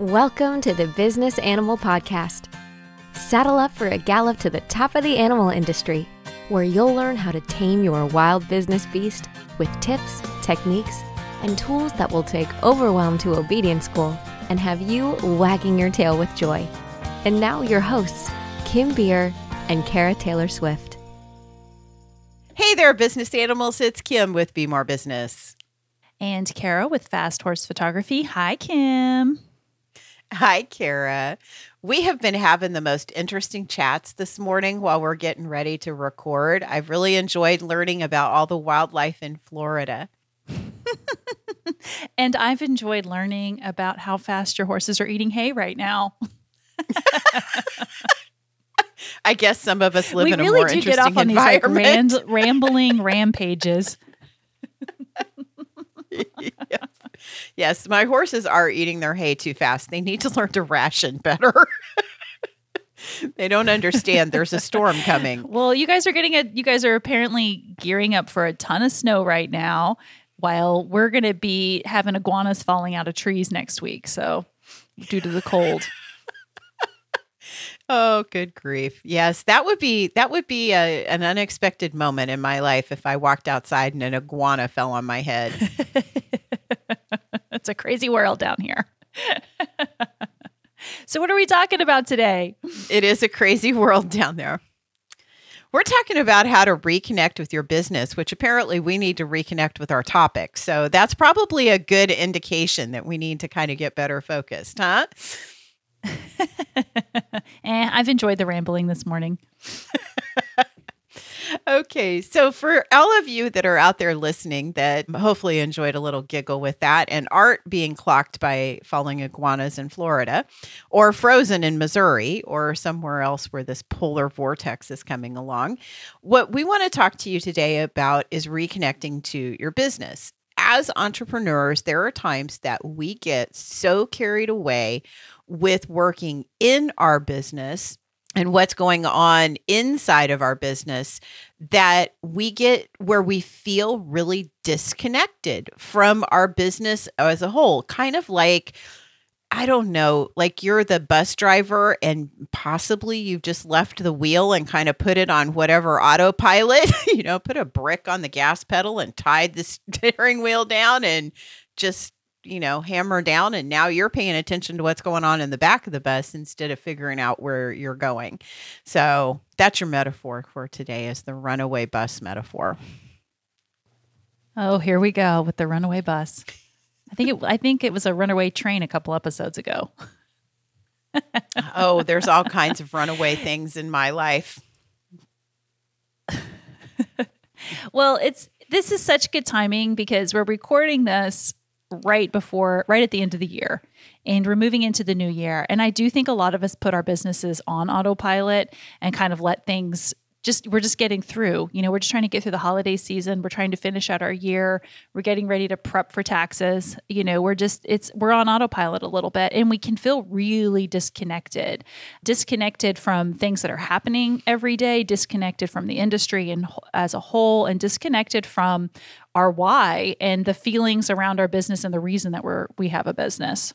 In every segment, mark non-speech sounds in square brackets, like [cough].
Welcome to the Business Animal Podcast. Saddle up for a gallop to the top of the animal industry, where you'll learn how to tame your wild business beast with tips, techniques, and tools that will take overwhelm to obedience school and have you wagging your tail with joy. And now, your hosts, Kim Beer and Cara Taylor Swift. Hey there, business animals. It's Kim with Be More Business. And Cara with Fast Horse Photography. Hi, Kim. Hi, Cara. We have been having the most interesting chats this morning while we're getting ready to record. I've really enjoyed learning about all the wildlife in Florida. [laughs] and I've enjoyed learning about how fast your horses are eating hay right now. [laughs] I guess some of us live we in really a more do interesting get off on these like rand- rambling rampages. [laughs] yes. Yes, my horses are eating their hay too fast. They need to learn to ration better. [laughs] they don't understand there's a storm coming. Well, you guys are getting a you guys are apparently gearing up for a ton of snow right now while we're going to be having iguanas falling out of trees next week. So, due to the cold. [laughs] Oh, good grief. Yes, that would be that would be a, an unexpected moment in my life if I walked outside and an iguana fell on my head. [laughs] [laughs] it's a crazy world down here. [laughs] so what are we talking about today? It is a crazy world down there. We're talking about how to reconnect with your business, which apparently we need to reconnect with our topic. So that's probably a good indication that we need to kind of get better focused, huh? [laughs] eh, I've enjoyed the rambling this morning. Okay. So, for all of you that are out there listening that hopefully enjoyed a little giggle with that and aren't being clocked by falling iguanas in Florida or frozen in Missouri or somewhere else where this polar vortex is coming along, what we want to talk to you today about is reconnecting to your business. As entrepreneurs, there are times that we get so carried away with working in our business and what's going on inside of our business that we get where we feel really disconnected from our business as a whole. Kind of like, I don't know, like you're the bus driver and possibly you've just left the wheel and kind of put it on whatever autopilot, [laughs] you know, put a brick on the gas pedal and tied the steering wheel down and just you know, hammer down and now you're paying attention to what's going on in the back of the bus instead of figuring out where you're going. So that's your metaphor for today is the runaway bus metaphor. Oh, here we go with the runaway bus. I think it I think it was a runaway train a couple episodes ago. oh, [laughs] there's all kinds of runaway things in my life. [laughs] well, it's this is such good timing because we're recording this right before, right at the end of the year. And we're moving into the new year. And I do think a lot of us put our businesses on autopilot and kind of let things just we're just getting through. You know, we're just trying to get through the holiday season. We're trying to finish out our year. We're getting ready to prep for taxes. You know, we're just it's we're on autopilot a little bit and we can feel really disconnected. Disconnected from things that are happening every day, disconnected from the industry and as a whole and disconnected from our why and the feelings around our business and the reason that we're we have a business.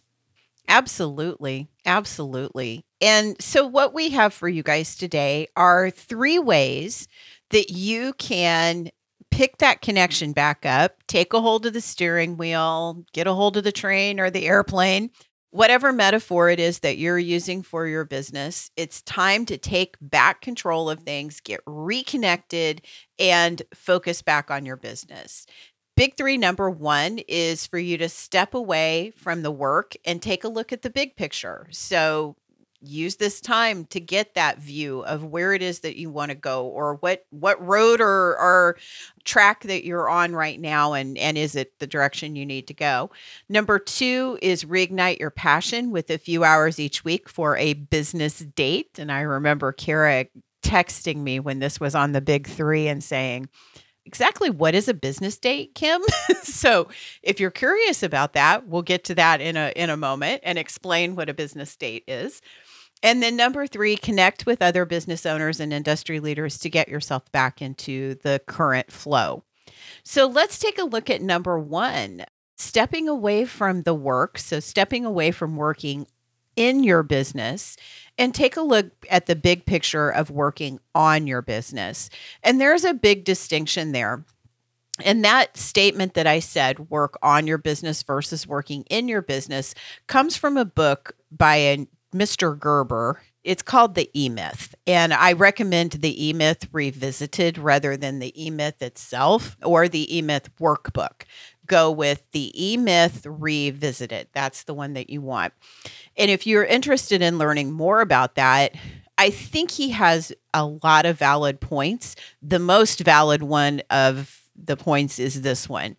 Absolutely. Absolutely. And so, what we have for you guys today are three ways that you can pick that connection back up, take a hold of the steering wheel, get a hold of the train or the airplane, whatever metaphor it is that you're using for your business. It's time to take back control of things, get reconnected, and focus back on your business. Big three, number one is for you to step away from the work and take a look at the big picture. So, use this time to get that view of where it is that you want to go or what what road or or track that you're on right now and and is it the direction you need to go number two is reignite your passion with a few hours each week for a business date and i remember Cara texting me when this was on the big three and saying exactly what is a business date, Kim? [laughs] so, if you're curious about that, we'll get to that in a in a moment and explain what a business date is. And then number 3, connect with other business owners and industry leaders to get yourself back into the current flow. So, let's take a look at number 1, stepping away from the work, so stepping away from working in your business and take a look at the big picture of working on your business. And there's a big distinction there. And that statement that I said, work on your business versus working in your business, comes from a book by a Mr. Gerber. It's called The E Myth. And I recommend the E Myth revisited rather than the E Myth itself or the E Myth workbook. Go with the E Myth revisited. That's the one that you want. And if you're interested in learning more about that, I think he has a lot of valid points. The most valid one of the points is this one.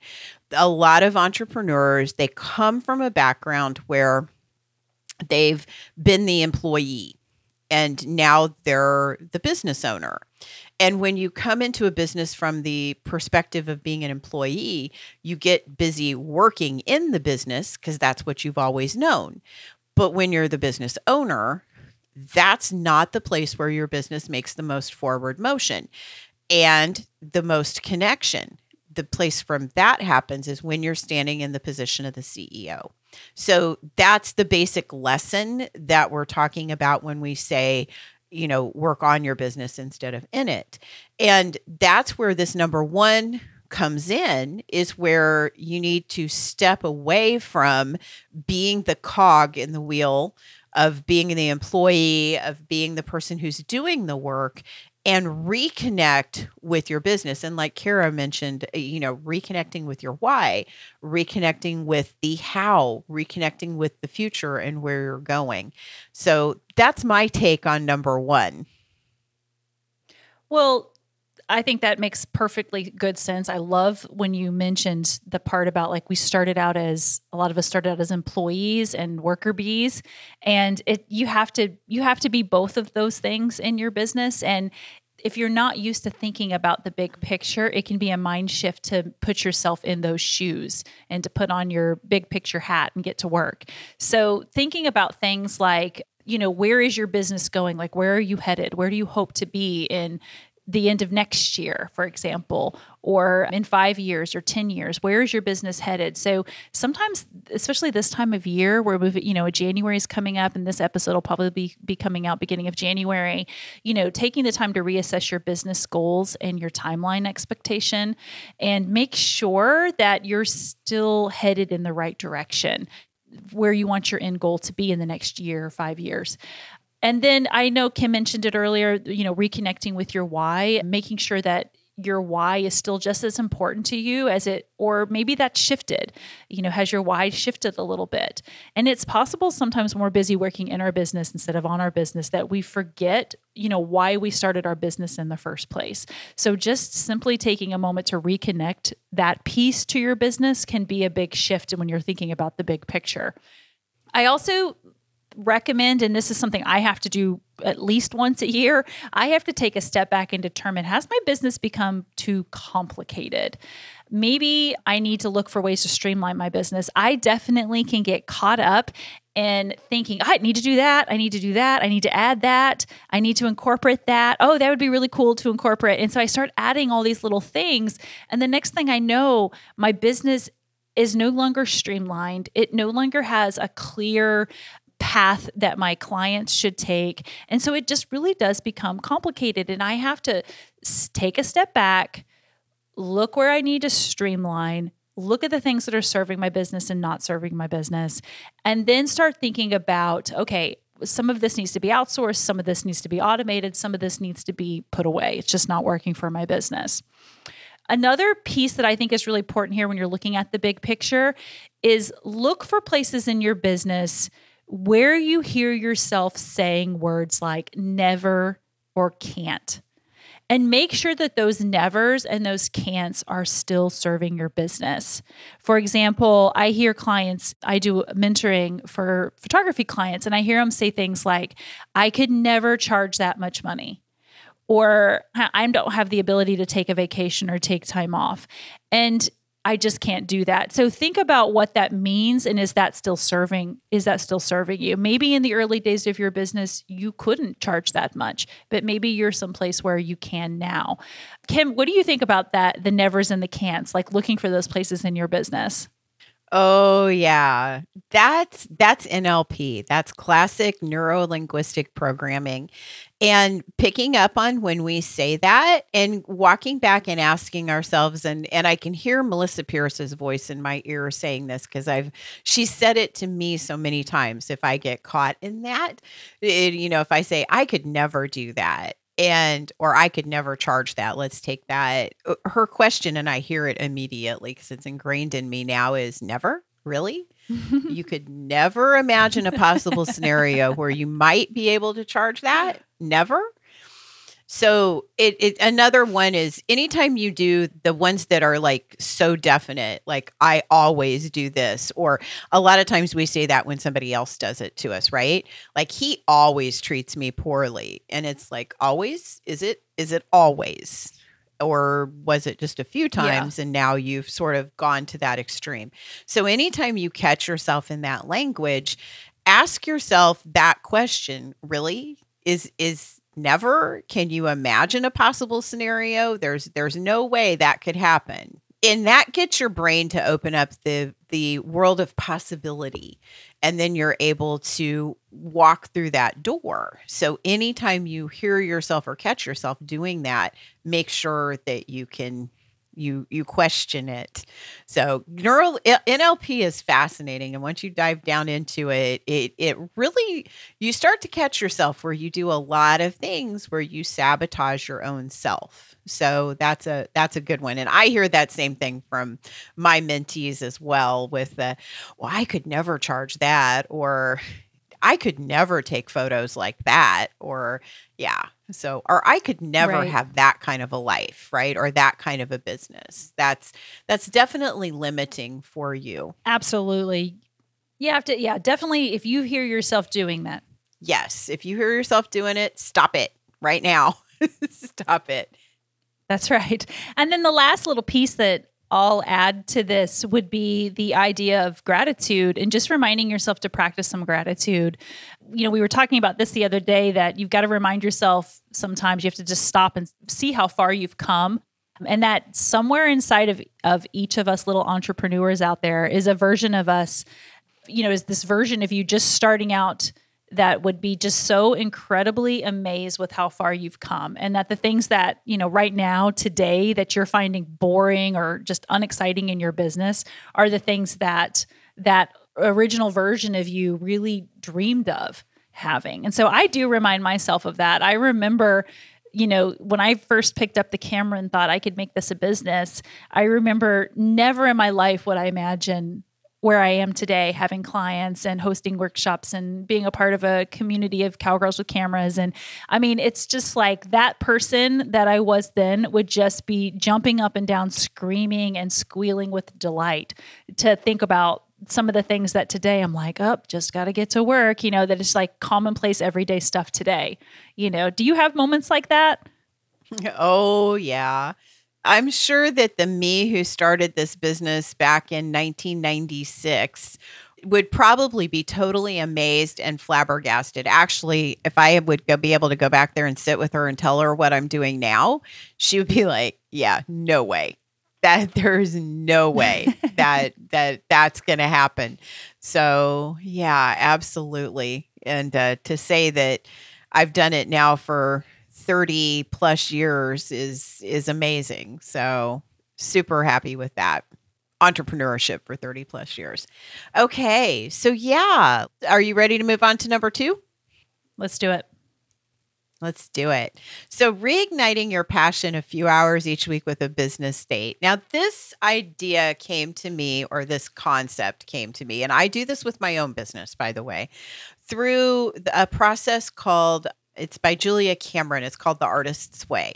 A lot of entrepreneurs, they come from a background where they've been the employee and now they're the business owner. And when you come into a business from the perspective of being an employee, you get busy working in the business because that's what you've always known. But when you're the business owner, that's not the place where your business makes the most forward motion and the most connection. The place from that happens is when you're standing in the position of the CEO. So that's the basic lesson that we're talking about when we say, you know, work on your business instead of in it. And that's where this number one comes in is where you need to step away from being the cog in the wheel of being the employee, of being the person who's doing the work, and reconnect with your business. And like Cara mentioned, uh, you know, reconnecting with your why, reconnecting with the how, reconnecting with the future and where you're going. So that's my take on number one. Well, I think that makes perfectly good sense. I love when you mentioned the part about like we started out as a lot of us started out as employees and worker bees and it you have to you have to be both of those things in your business and if you're not used to thinking about the big picture, it can be a mind shift to put yourself in those shoes and to put on your big picture hat and get to work. So, thinking about things like, you know, where is your business going? Like, where are you headed? Where do you hope to be in the end of next year, for example, or in five years or 10 years? Where is your business headed? So sometimes, especially this time of year where we've, you know, January is coming up and this episode will probably be, be coming out beginning of January, you know, taking the time to reassess your business goals and your timeline expectation and make sure that you're still headed in the right direction where you want your end goal to be in the next year or five years. And then I know Kim mentioned it earlier, you know, reconnecting with your why, making sure that your why is still just as important to you as it or maybe that's shifted. You know has your why shifted a little bit? And it's possible sometimes when we're busy working in our business instead of on our business that we forget you know why we started our business in the first place. So just simply taking a moment to reconnect that piece to your business can be a big shift when you're thinking about the big picture. I also recommend, and this is something I have to do at least once a year, I have to take a step back and determine has my business become too complicated? Maybe I need to look for ways to streamline my business. I definitely can get caught up in thinking, I need to do that. I need to do that. I need to add that. I need to incorporate that. Oh, that would be really cool to incorporate. And so I start adding all these little things. And the next thing I know, my business is no longer streamlined. It no longer has a clear path that my clients should take. And so it just really does become complicated. And I have to take a step back, look where I need to streamline, look at the things that are serving my business and not serving my business, and then start thinking about okay, some of this needs to be outsourced, some of this needs to be automated, some of this needs to be put away. It's just not working for my business. Another piece that I think is really important here when you're looking at the big picture is look for places in your business where you hear yourself saying words like never or can't. And make sure that those nevers and those can'ts are still serving your business. For example, I hear clients, I do mentoring for photography clients, and I hear them say things like, I could never charge that much money or I don't have the ability to take a vacation or take time off. And I just can't do that. So think about what that means and is that still serving is that still serving you? Maybe in the early days of your business you couldn't charge that much, but maybe you're someplace where you can now. Kim, what do you think about that the nevers and the can'ts, like looking for those places in your business? Oh yeah. That's that's NLP. That's classic neuro linguistic programming. And picking up on when we say that and walking back and asking ourselves and and I can hear Melissa Pierce's voice in my ear saying this cuz I've she said it to me so many times if I get caught in that. It, you know, if I say I could never do that and or I could never charge that. Let's take that. Uh, her question, and I hear it immediately because it's ingrained in me now, is never really. you [laughs] could never imagine a possible scenario where you might be able to charge that. Never. So it, it another one is anytime you do the ones that are like so definite, like I always do this, or a lot of times we say that when somebody else does it to us, right? Like he always treats me poorly. And it's like always? Is it is it always? Or was it just a few times yeah. and now you've sort of gone to that extreme? So anytime you catch yourself in that language, ask yourself that question, really? Is is never can you imagine a possible scenario? There's there's no way that could happen. And that gets your brain to open up the the world of possibility. And then you're able to walk through that door. So anytime you hear yourself or catch yourself doing that make sure that you can you you question it. So neural NLP is fascinating, and once you dive down into it, it it really you start to catch yourself where you do a lot of things where you sabotage your own self. So that's a that's a good one, and I hear that same thing from my mentees as well. With the, well, I could never charge that, or I could never take photos like that, or yeah. So, or I could never right. have that kind of a life, right? Or that kind of a business. That's that's definitely limiting for you. Absolutely. You have to yeah, definitely if you hear yourself doing that. Yes, if you hear yourself doing it, stop it right now. [laughs] stop it. That's right. And then the last little piece that I'll add to this would be the idea of gratitude and just reminding yourself to practice some gratitude. You know, we were talking about this the other day that you've got to remind yourself sometimes you have to just stop and see how far you've come. And that somewhere inside of, of each of us little entrepreneurs out there is a version of us, you know, is this version of you just starting out that would be just so incredibly amazed with how far you've come. And that the things that you know right now today that you're finding boring or just unexciting in your business are the things that that original version of you really dreamed of having. And so i do remind myself of that. I remember you know, when I first picked up the camera and thought I could make this a business, I remember never in my life would I imagine where I am today, having clients and hosting workshops and being a part of a community of cowgirls with cameras. And I mean, it's just like that person that I was then would just be jumping up and down, screaming and squealing with delight to think about some of the things that today I'm like, oh, just got to get to work, you know, that it's like commonplace everyday stuff today. You know, do you have moments like that? [laughs] Oh, yeah. I'm sure that the me who started this business back in 1996 would probably be totally amazed and flabbergasted. Actually, if I would go, be able to go back there and sit with her and tell her what I'm doing now, she would be like, "Yeah, no way. That [laughs] there's no way that [laughs] that that's going to happen." So, yeah, absolutely. And uh, to say that I've done it now for 30 plus years is is amazing. So super happy with that. Entrepreneurship for 30 plus years. Okay. So yeah, are you ready to move on to number 2? Let's do it. Let's do it. So, reigniting your passion a few hours each week with a business date. Now, this idea came to me, or this concept came to me, and I do this with my own business, by the way, through a process called it's by Julia Cameron. It's called The Artist's Way.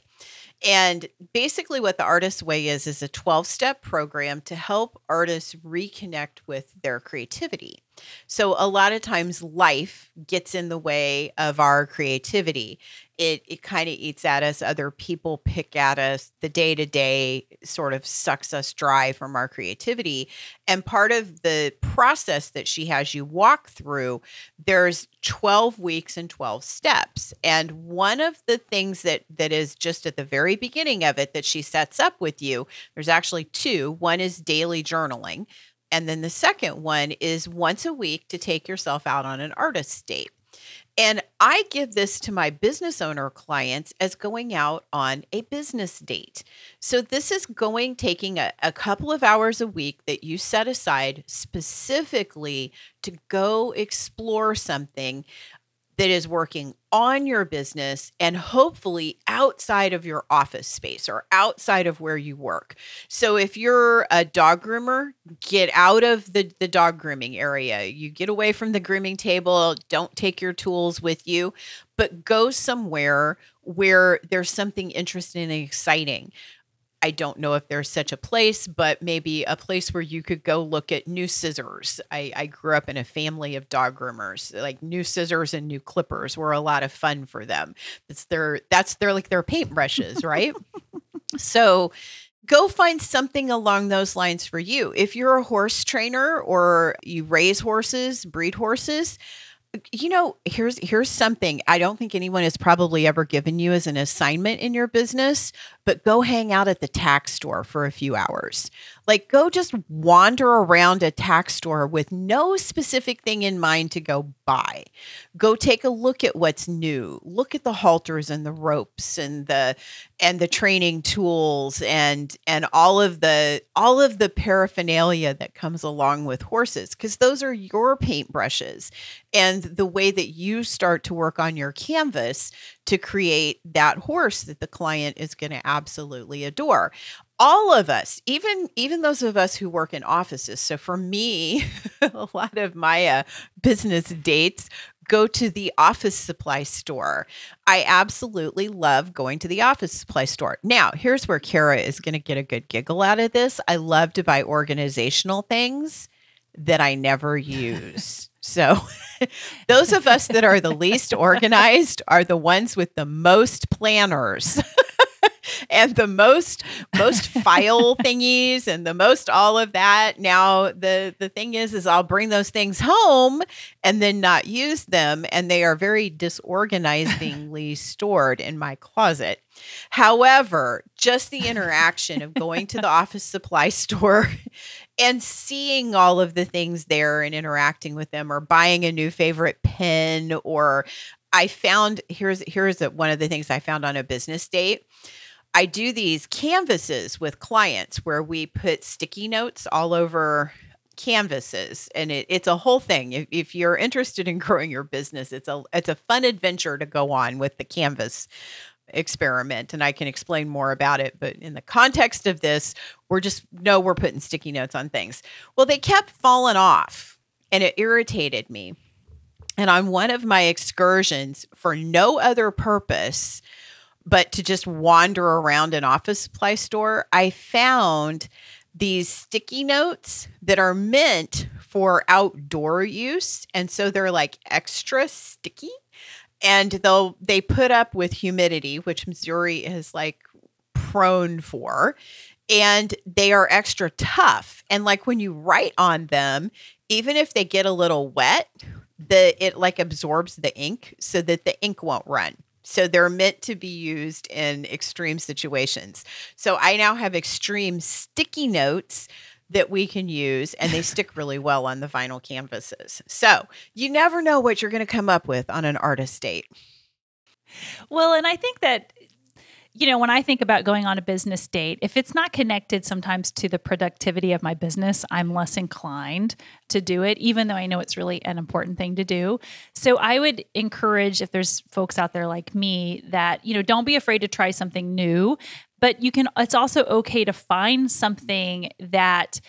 And basically, what the Artist's Way is, is a 12 step program to help artists reconnect with their creativity. So, a lot of times, life gets in the way of our creativity. It it kind of eats at us. Other people pick at us. The day to day sort of sucks us dry from our creativity. And part of the process that she has you walk through there's 12 weeks and 12 steps. And one of the things that that is just at the very beginning of it that she sets up with you there's actually two. One is daily journaling And then the second one is once a week to take yourself out on an artist date. And I give this to my business owner clients as going out on a business date. So, this is going, taking a, a, couple of hours a week that you set aside specifically to go explore something that is working on your business and hopefully outside of your office space or outside of where you work. So if you're a dog groomer, get out of the, the dog grooming area. You get away from the grooming table, don't take your tools with you, but go somewhere where there's something interesting and exciting. I don't know if there's such a place, but maybe a place where you could go look at new scissors. I, I, grew up in a family of dog groomers. Like new scissors and new clippers were a lot of fun for them. It's their that's their like their paintbrushes, [laughs] right? so go find something along those lines for you. If you're a horse trainer or you raise horses, breed horses, you know here's here's something. I don't think anyone has probably ever given you as an assignment in your business but go hang out at the tack store for a few hours like go just wander around a tack store with no specific thing in mind to go buy. Go take a look at what's new. Look at the halters and the ropes and the and the training tools and and all of the all of the paraphernalia that comes along with horses because those are your paintbrushes. And the way that you start to work on your canvas to create that horse that the client is going to absolutely adore all of us even even those of us who work in offices so for me [laughs] a lot of my uh, business dates go to the office supply store. I absolutely love going to the office supply store. Now, here's where Cara is going to get a good giggle out of this. I love to buy organizational things that I never use. [laughs] So, [laughs] those of us that are the least organized are the ones with the most planners. And the most most [laughs] file thingies and the most all of that. Now the the thing is is I'll bring those things home and then not use them and they are very disorganizingly [laughs] stored in my closet. However, just the interaction of going to the [laughs] office supply store and seeing all of the things there and interacting with them or buying a new favorite pen or I found here's here's a, one of the things I found on a business date I do these canvases with clients where we put sticky notes all over canvases and it, it's a whole thing. If, if you're interested in [laughs] growing your business it's a it's a fun adventure to go on with the canvas experiment and I can explain more about it but in the context of this we're just no we're putting sticky notes on things. Well they kept falling off and it irritated me. And on one of my excursions for no other purpose but to just wander around an office supply store, I found these sticky notes that are meant for outdoor use. And so they're like extra sticky. And they'll they put up with humidity, which Missouri is like prone for. And they are extra tough. And like when you write on them, even if they get a little wet, the it like absorbs the ink so that the ink won't run. So they're meant to be used in extreme situations. So I now have extreme sticky notes that we can use and they stick really well on the vinyl canvases. So you never know what you're going to come up with on an artist date. Well, and I think that you know, when I think about going on a business date, if it's not connected sometimes to the productivity of my business, I'm less inclined to do it, even though I know it's really an important thing to do. So I would encourage if there's folks out there like me that, you know, don't be afraid to try something new, but you can, it's also okay to find something that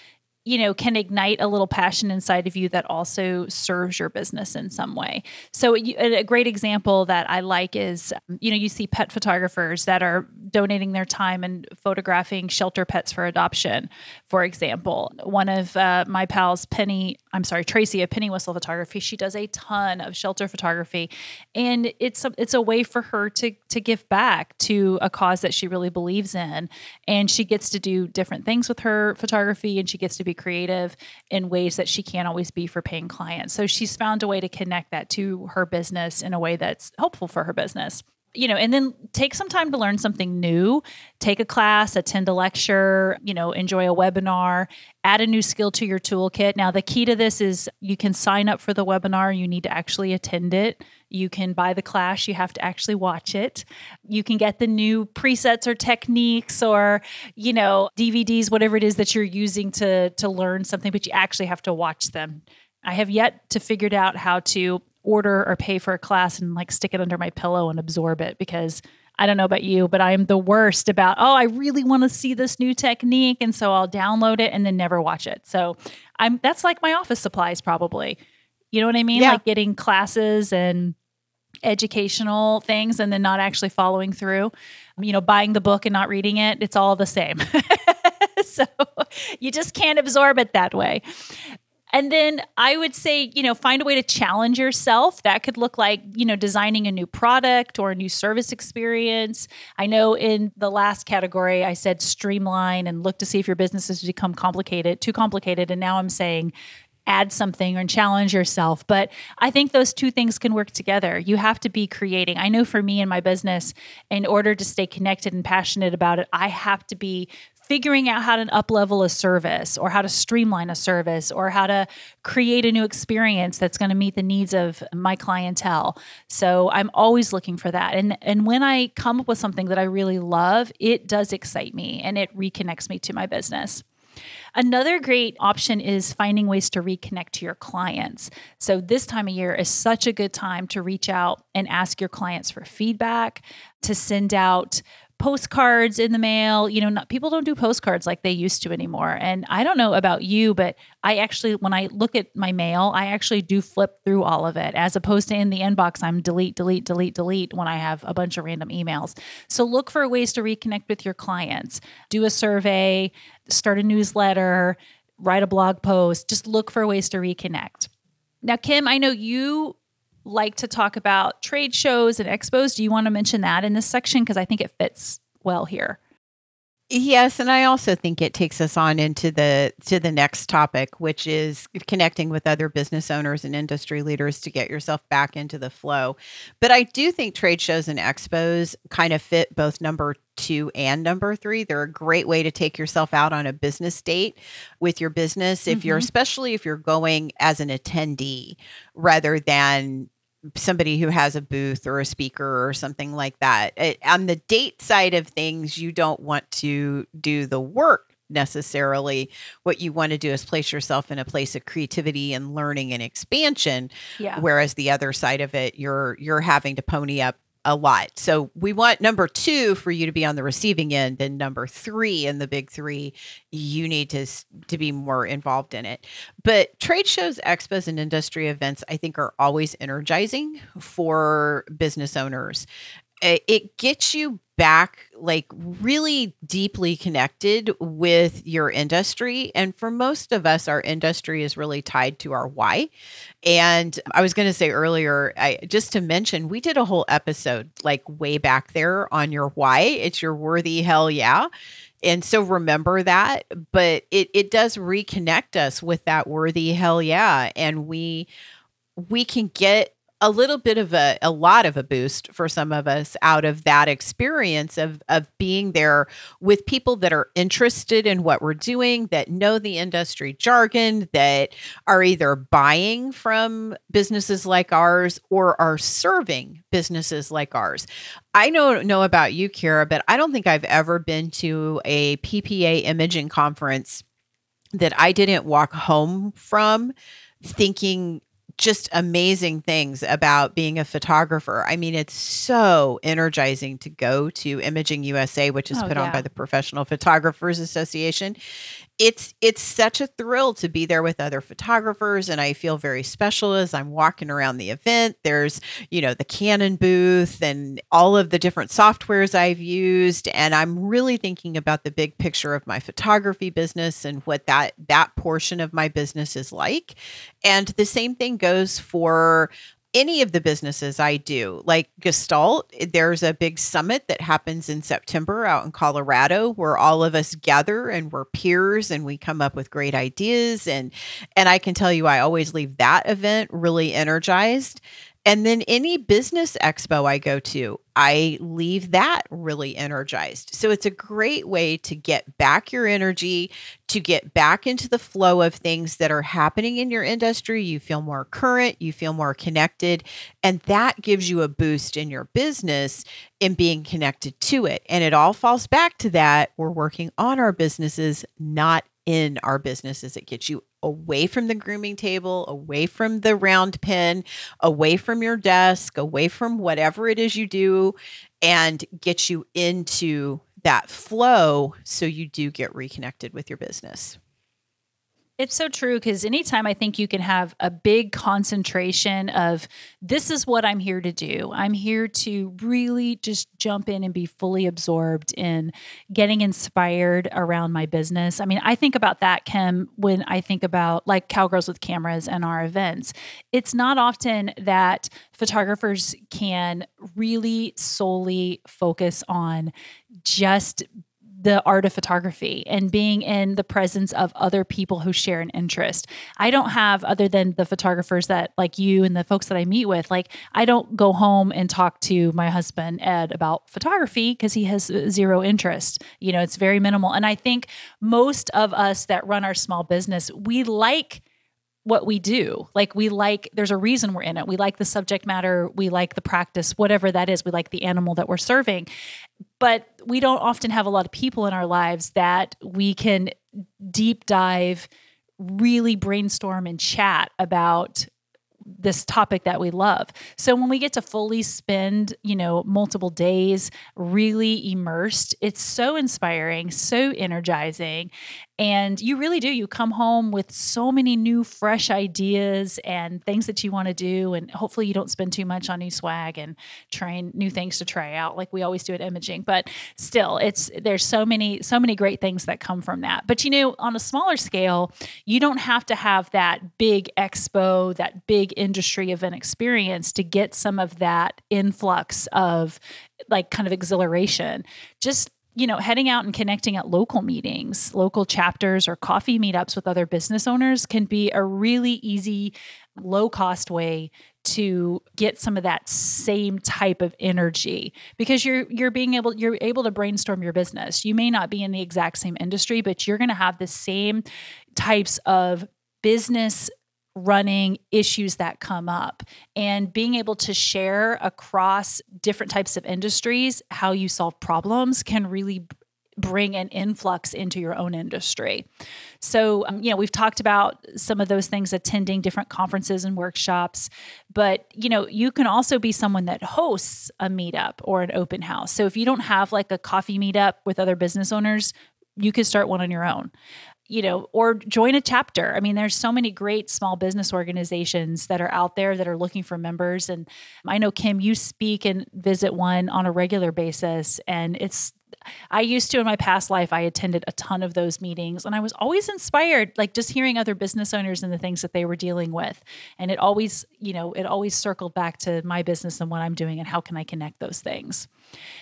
you know can ignite a little passion inside of you that also serves your business in some way. So a great example that i like is um, you know you see pet photographers that are donating their time and photographing shelter pets for adoption for example. One of uh, my pals penny i'm sorry tracy of penny whistle photography she does a ton of shelter photography. And it's a, it's a way for her to to give back to a cause that she really believes in. And she gets to do different things with her photography and she gets to be be creative in ways that she can't always be for paying clients. So she's found a way to connect that to her business in a way that's helpful for her business. You know, and then take some time to learn something new, take a class, attend a lecture, you know, enjoy a webinar, add a new skill to your toolkit. Now, the key to this is you can sign up for the webinar, you need to actually attend it. You can buy the class, you have to actually watch it. You can get the new presets or techniques or, you know, DVDs, whatever it is that you're using to to learn something, but you actually have to watch them. I have yet to figure out how to order or pay for a class and like stick it under my pillow and absorb it because I don't know about you, but I am the worst about, oh, I really want to see this new technique. And so I'll download it and then never watch it. So I'm that's like my office supplies probably. You know what I mean? Yeah. Like getting classes and educational things and then not actually following through. You know, buying the book and not reading it, it's all the same. [laughs] so you just can't absorb it that way. And then I would say, you know, find a way to challenge yourself. That could look like, you know, designing a new product or a new service experience. I know in the last category, I said streamline and look to see if your business has become complicated, too complicated. And now I'm saying, add something or challenge yourself. But I think those two things can work together. You have to be creating. I know for me in my business, in order to stay connected and passionate about it, I have to be figuring out how to uplevel a service or how to streamline a service or how to create a new experience that's going to meet the needs of my clientele. So I'm always looking for that. And and when I come up with something that I really love, it does excite me and it reconnects me to my business. Another great option is finding ways to reconnect to your clients. So, this time of year is such a good time to reach out and ask your clients for feedback, to send out postcards in the mail. You know, not, people don't do postcards like they used to anymore. And I don't know about you, but I actually, when I look at my mail, I actually do flip through all of it as opposed to in the inbox, I'm delete, delete, delete, delete when I have a bunch of random emails. So look for ways to reconnect with your clients. Do a survey, start a newsletter, write a blog post, just look for ways to reconnect. Now, Kim, I know you like to talk about trade shows and expos. Do you want to mention that in this section? Because I think it fits well here. Yes, and I also think it takes us on into the to the next topic, which is connecting with other business owners and industry leaders to get yourself back into the flow. But I do think trade shows and expos kind of fit both number 2 and number 3. They're a great way to take yourself out on a business date with your business if you're Mhm. especially if you're going as an attendee rather than somebody who has a booth or a speaker or something like that. It, on the date side of things, you don't want to do the work necessarily. What you want to do is place yourself in a place of creativity and learning and expansion. Yeah. Whereas the other side of it, you're you're having to pony up a lot. So we want number two for you to be on the receiving end, and number three in the big three, you need to to be more involved in it. But trade shows, expos, and industry events, I think, are always energizing for business owners. It it gets you back like really deeply connected with your industry. And for most of us, our industry is really tied to our why. And I was going to say earlier, I just to mention, we did a whole episode like way back there on your why. It's your worthy hell yeah. And so remember that, but it it does reconnect us with that worthy hell yeah. And we we can get a little bit of a, a lot of a boost for some of us out of that experience of of being there with people that are interested in what we're doing that know the industry jargon that are either buying from businesses like ours or are serving businesses like ours. I don't know about you Cara but i don't think i've ever been to a ppa imaging conference that i didn't walk home from thinking just amazing things about being a photographer. I mean, it's so energizing to go to Imaging USA, which is Oh, put on by the Professional Photographers Association. It's it's such a thrill to be there with other photographers and I feel very special as I'm walking around the event. There's, you know, the Canon booth and all of the different softwares I've used and I'm really thinking about the big picture of my photography business and what that that portion of my business is like. And the same thing goes for any of the businesses I do, like Gestalt, there's a big summit that happens in September out in Colorado where all of us gather and we're peers and we come up with great ideas and and I can tell you I always leave that event really energized. And then any business expo I go to, I leave that really energized. So it's a great way to get back your energy, to get back into the flow of things that are happening in your industry. You feel more current, you feel more connected, and that gives you a boost in your business in being connected to it. And it all falls back to that we're working on our businesses, not in our businesses. It gets you away from the grooming table, away from the round pen, away from your desk, away from whatever it is you do, and get you into that flow so you do get reconnected with your business. It's so true because anytime I think you can have a big concentration of this is what I'm here to do, I'm here to really just jump in and be fully absorbed in getting inspired around my business. I mean, I think about that, Kim, when I think about like Cowgirls with Cameras and our events. It's not often that photographers can really solely focus on just the art of photography and being in the presence of other people who share an interest. I don't have, other than the photographers that like you and the folks that I meet with, like I don't go home and talk to my husband, Ed, about photography because he has uh, zero interest. You know, it's very minimal. And I think most of us that run our small business, we like what we do. Like we like there's a reason we're in it. We like the subject matter, we like the practice, whatever that is. We like the animal that we're serving. But we don't often have a lot of people in our lives that we can deep dive, really brainstorm and chat about this topic that we love. So when we get to fully spend, you know, multiple days really immersed, it's so inspiring, so energizing. And you really do. You come home with so many new, fresh ideas and things that you want to do. And hopefully, you don't spend too much on new swag and trying new things to try out like we always do at imaging. But still, it's there's so many, so many great things that come from that. But you know, on a smaller scale, you don't have to have that big expo, that big industry event experience to get some of that influx of like kind of exhilaration. Just you know, heading out and connecting at local meetings, local chapters, or coffee meetups with other business owners can be a really easy, low cost way to get some of that same type of energy because you're you're being able you're able to brainstorm your business. You may not be in the exact same industry, but you're going to have the same types of business running issues that come up and being able to share across different types of industries how you solve problems can really bring an influx into your own industry. So, um, you know, we've talked about some of those things attending different conferences and workshops, but, you know, you can also be someone that hosts a meetup or an open house. So, if you don't have like a coffee meetup with other business owners, you could start one on your own you know, or join a chapter. I mean, there's so many great small business organizations that are out there that are looking for members. And I know, Kim, you speak and visit one on a regular basis. And it's, I used to in my past life, I attended a ton of those meetings and I was always inspired, like just hearing other business owners and the things that they were dealing with. And it always, you know, it always circled back to my business and what I'm doing and how can I connect those things.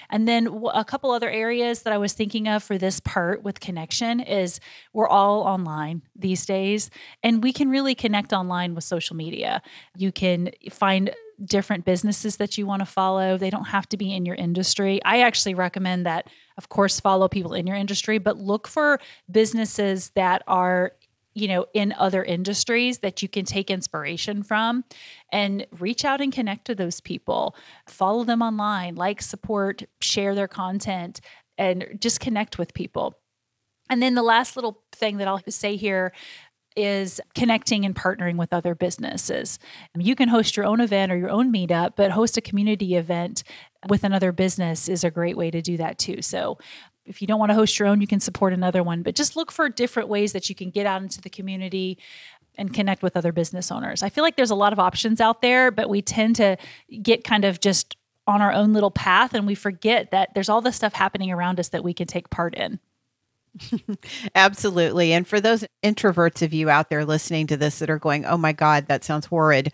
And then a couple other areas that I was thinking of for this part with connection is we're all online these days, and we can really connect online with social media. You can find different businesses that you want to follow. They don't have to be in your industry. I actually recommend that, of course, follow people in your industry, but look for businesses that are you know in other industries that you can take inspiration from and reach out and connect to those people follow them online like support share their content and just connect with people and then the last little thing that I'll say here is connecting and partnering with other businesses. You can host your own event or your own meetup, but host a community event with another business is a great way to do that too. So if you don't want to host your own, you can support another one, but just look for different ways that you can get out into the community and connect with other business owners. I feel like there's a lot of options out there, but we tend to get kind of just on our own little path and we forget that there's all this stuff happening around us that we can take part in. Absolutely. And for those introverts of you out there listening to this that are going, oh my God, that sounds horrid,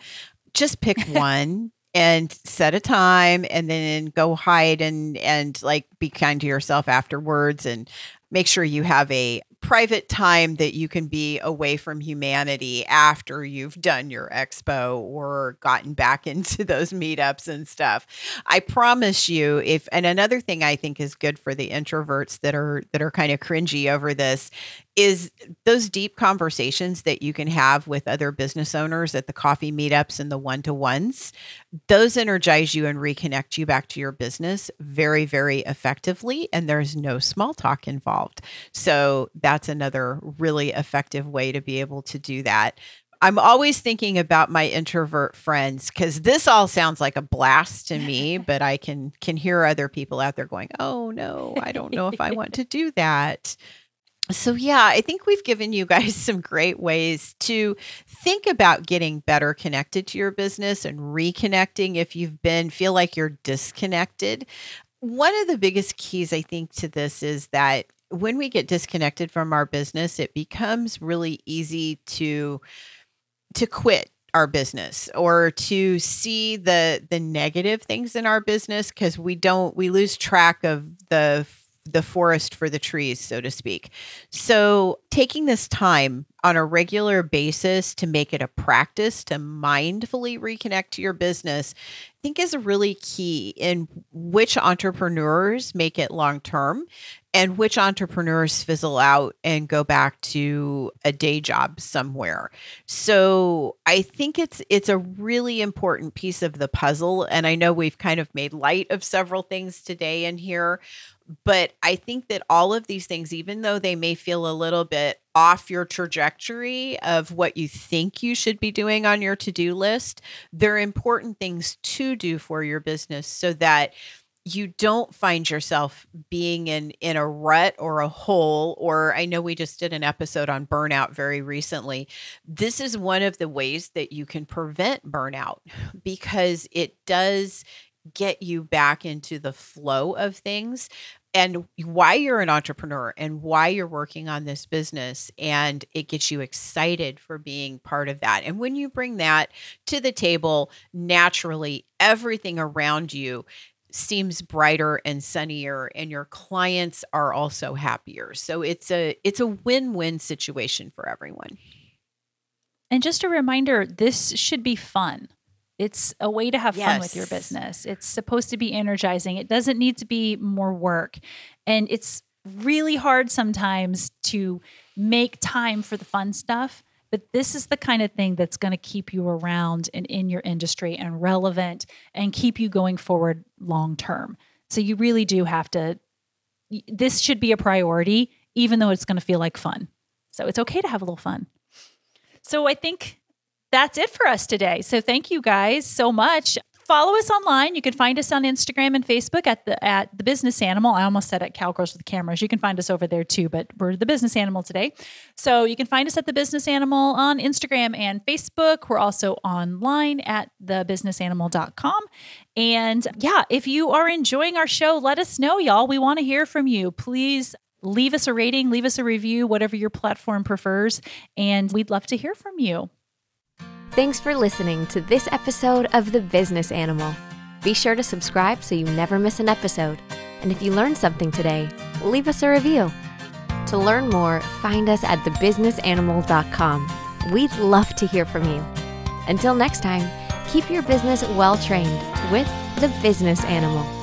just pick [laughs] one and set a time and then go hide and and like be kind to yourself afterwards and make sure you have a private time that you can be away from humanity after you've done your expo or gotten back [laughs] into those meetups and stuff. I promise you if and another thing I think is good for the introverts that are that are kind of cringy over this is those deep conversations that you can have with other business owners at the coffee meetups and the one to ones. Those energize you and reconnect you back to your business very, very effectively. And there's no small talk involved. So that's another really effective way to be able to do that. I'm always thinking about my introvert friends because this all sounds like a blast to me, [laughs] but I can can hear other people out there going, "Oh no, I don't know if I want to do that." So, yeah, I think we've given you guys [laughs] some great ways to think about getting better connected to your business and reconnecting if you've been feel like you're disconnected. One of the biggest keys I think to this is that when we get disconnected from our business, it becomes really easy to to quit our business or to see the the negative things in our business because we don't we lose track of the the forest for the trees, so to speak. So, taking this time on a regular basis to make it a practice to mindfully reconnect to your business, I think is really key in which entrepreneurs make it long term and which entrepreneurs fizzle out and go back to a day job somewhere. So I think it's it's a really important piece of the puzzle and I know we've kind of made light of several things today in here, but I think that all of these things, even though they may feel a little bit off your trajectory of what you think you should be doing on your to do list, they're important things to do for your business so that you don't find yourself being in in a rut or a hole or I know we just did an episode on burnout very recently. This is one of the ways that you can prevent burnout because it does get you back into the flow of things and why you're an entrepreneur and why you're working on this business and it gets you excited for being part of that and when you bring that to the table naturally everything around you seems brighter and sunnier and your clients are also happier so it's a it's a win-win situation for everyone and just a reminder this should be fun it's a way to have yes. fun with your business. It's supposed to be energizing. It doesn't need to be more work. And it's really hard sometimes to make time for the fun stuff. But this is the kind of thing that's going to keep you around and in your industry and relevant and keep you going forward long term. So you really do have to, this should be a priority, even though it's going to feel like fun. So it's okay to have a little fun. So I think that's it for us today. So thank you guys so much. Follow us online. You can find us on Instagram and Facebook at the at the Business Animal. I almost said at Cowgirls with Cameras. You can find us over there too, but we're the Business Animal today. So you can find us at the Business Animal on Instagram and Facebook. We're also online at thebusinessanimal.com. And yeah, if you are enjoying our show, let us know, y'all. We want to hear from you. Please leave us a rating, leave us a review, whatever your platform prefers, and we'd love to hear from you. Thanks for listening to this episode of The Business Animal. Be sure to subscribe so you never miss an episode. And if you learned something today, leave us a review. To learn more, find us at thebusinessanimal.com. We'd love to hear from you. Until next time, keep your business well trained with The Business Animal.